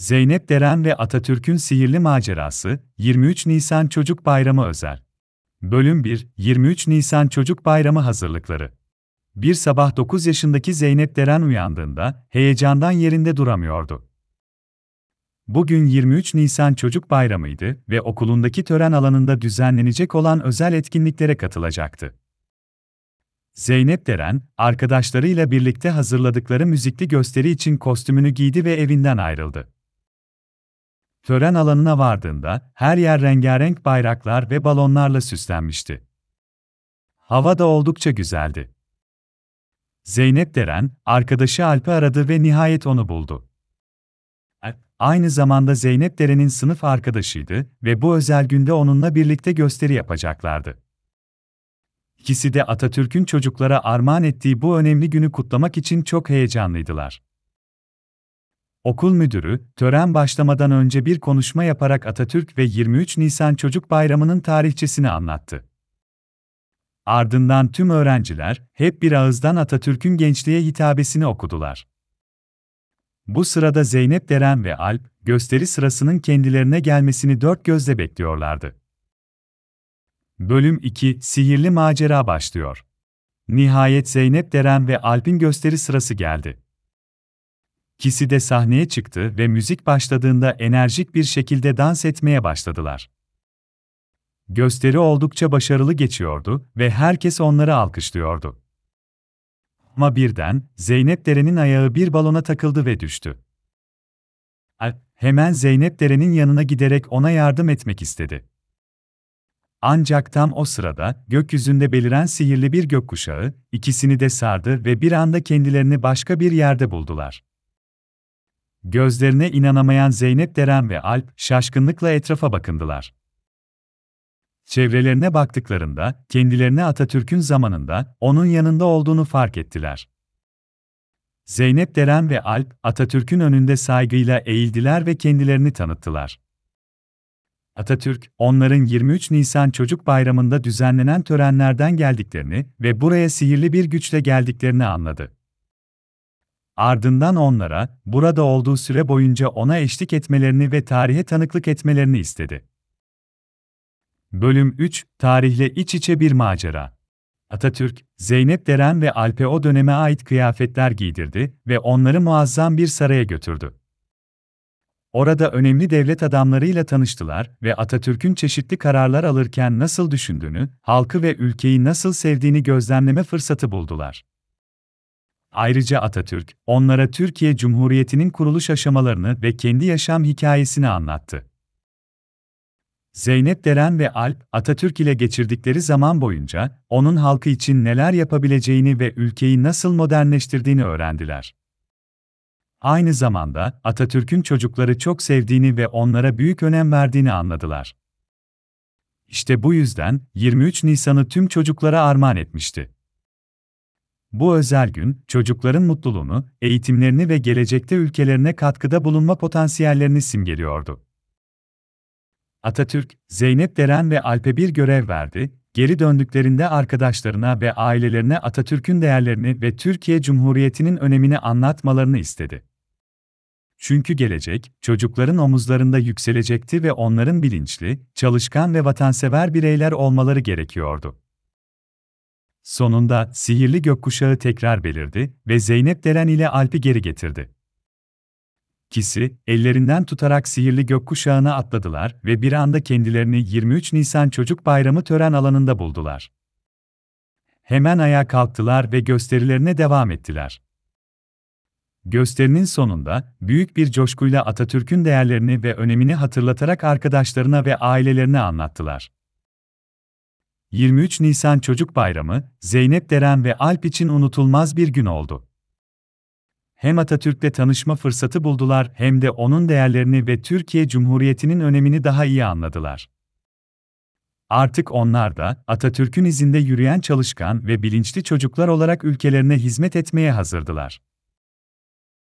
Zeynep Deren ve Atatürk'ün Sihirli Macerası, 23 Nisan Çocuk Bayramı özel. Bölüm 1, 23 Nisan Çocuk Bayramı hazırlıkları. Bir sabah 9 yaşındaki Zeynep Deren uyandığında, heyecandan yerinde duramıyordu. Bugün 23 Nisan Çocuk Bayramı'ydı ve okulundaki tören alanında düzenlenecek olan özel etkinliklere katılacaktı. Zeynep Deren, arkadaşlarıyla birlikte hazırladıkları müzikli gösteri için kostümünü giydi ve evinden ayrıldı. Tören alanına vardığında her yer rengarenk bayraklar ve balonlarla süslenmişti. Hava da oldukça güzeldi. Zeynep Deren, arkadaşı Alp'i aradı ve nihayet onu buldu. Aynı zamanda Zeynep Deren'in sınıf arkadaşıydı ve bu özel günde onunla birlikte gösteri yapacaklardı. İkisi de Atatürk'ün çocuklara armağan ettiği bu önemli günü kutlamak için çok heyecanlıydılar. Okul müdürü, tören başlamadan önce bir konuşma yaparak Atatürk ve 23 Nisan Çocuk Bayramı'nın tarihçesini anlattı. Ardından tüm öğrenciler hep bir ağızdan Atatürk'ün gençliğe hitabesini okudular. Bu sırada Zeynep Deren ve Alp, gösteri sırasının kendilerine gelmesini dört gözle bekliyorlardı. Bölüm 2 Sihirli Macera başlıyor. Nihayet Zeynep Deren ve Alp'in gösteri sırası geldi. İkisi de sahneye çıktı ve müzik başladığında enerjik bir şekilde dans etmeye başladılar. Gösteri oldukça başarılı geçiyordu ve herkes onları alkışlıyordu. Ama birden Zeynep Deren'in ayağı bir balona takıldı ve düştü. Hemen Zeynep Deren'in yanına giderek ona yardım etmek istedi. Ancak tam o sırada gökyüzünde beliren sihirli bir gökkuşağı ikisini de sardı ve bir anda kendilerini başka bir yerde buldular. Gözlerine inanamayan Zeynep Deren ve Alp şaşkınlıkla etrafa bakındılar. Çevrelerine baktıklarında kendilerini Atatürk'ün zamanında onun yanında olduğunu fark ettiler. Zeynep Deren ve Alp Atatürk'ün önünde saygıyla eğildiler ve kendilerini tanıttılar. Atatürk, onların 23 Nisan Çocuk Bayramı'nda düzenlenen törenlerden geldiklerini ve buraya sihirli bir güçle geldiklerini anladı. Ardından onlara, burada olduğu süre boyunca ona eşlik etmelerini ve tarihe tanıklık etmelerini istedi. Bölüm 3, Tarihle iç içe bir macera. Atatürk, Zeynep Deren ve Alp'e o döneme ait kıyafetler giydirdi ve onları muazzam bir saraya götürdü. Orada önemli devlet adamlarıyla tanıştılar ve Atatürk'ün çeşitli kararlar alırken nasıl düşündüğünü, halkı ve ülkeyi nasıl sevdiğini gözlemleme fırsatı buldular. Ayrıca Atatürk, onlara Türkiye Cumhuriyeti'nin kuruluş aşamalarını ve kendi yaşam hikayesini anlattı. Zeynep Deren ve Alp, Atatürk ile geçirdikleri zaman boyunca, onun halkı için neler yapabileceğini ve ülkeyi nasıl modernleştirdiğini öğrendiler. Aynı zamanda, Atatürk'ün çocukları çok sevdiğini ve onlara büyük önem verdiğini anladılar. İşte bu yüzden, 23 Nisan'ı tüm çocuklara armağan etmişti. Bu özel gün, çocukların mutluluğunu, eğitimlerini ve gelecekte ülkelerine katkıda bulunma potansiyellerini simgeliyordu. Atatürk, Zeynep Deren ve Alp'e bir görev verdi, geri döndüklerinde arkadaşlarına ve ailelerine Atatürk'ün değerlerini ve Türkiye Cumhuriyeti'nin önemini anlatmalarını istedi. Çünkü gelecek, çocukların omuzlarında yükselecekti ve onların bilinçli, çalışkan ve vatansever bireyler olmaları gerekiyordu. Sonunda sihirli gökkuşağı tekrar belirdi ve Zeynep Deren ile Alp'i geri getirdi. Kisi, ellerinden tutarak sihirli gökkuşağına atladılar ve bir anda kendilerini 23 Nisan Çocuk Bayramı tören alanında buldular. Hemen ayağa kalktılar ve gösterilerine devam ettiler. Gösterinin sonunda, büyük bir coşkuyla Atatürk'ün değerlerini ve önemini hatırlatarak arkadaşlarına ve ailelerine anlattılar. 23 Nisan Çocuk Bayramı, Zeynep Deren ve Alp için unutulmaz bir gün oldu. Hem Atatürk'le tanışma fırsatı buldular hem de onun değerlerini ve Türkiye Cumhuriyeti'nin önemini daha iyi anladılar. Artık onlar da Atatürk'ün izinde yürüyen çalışkan ve bilinçli çocuklar olarak ülkelerine hizmet etmeye hazırdılar.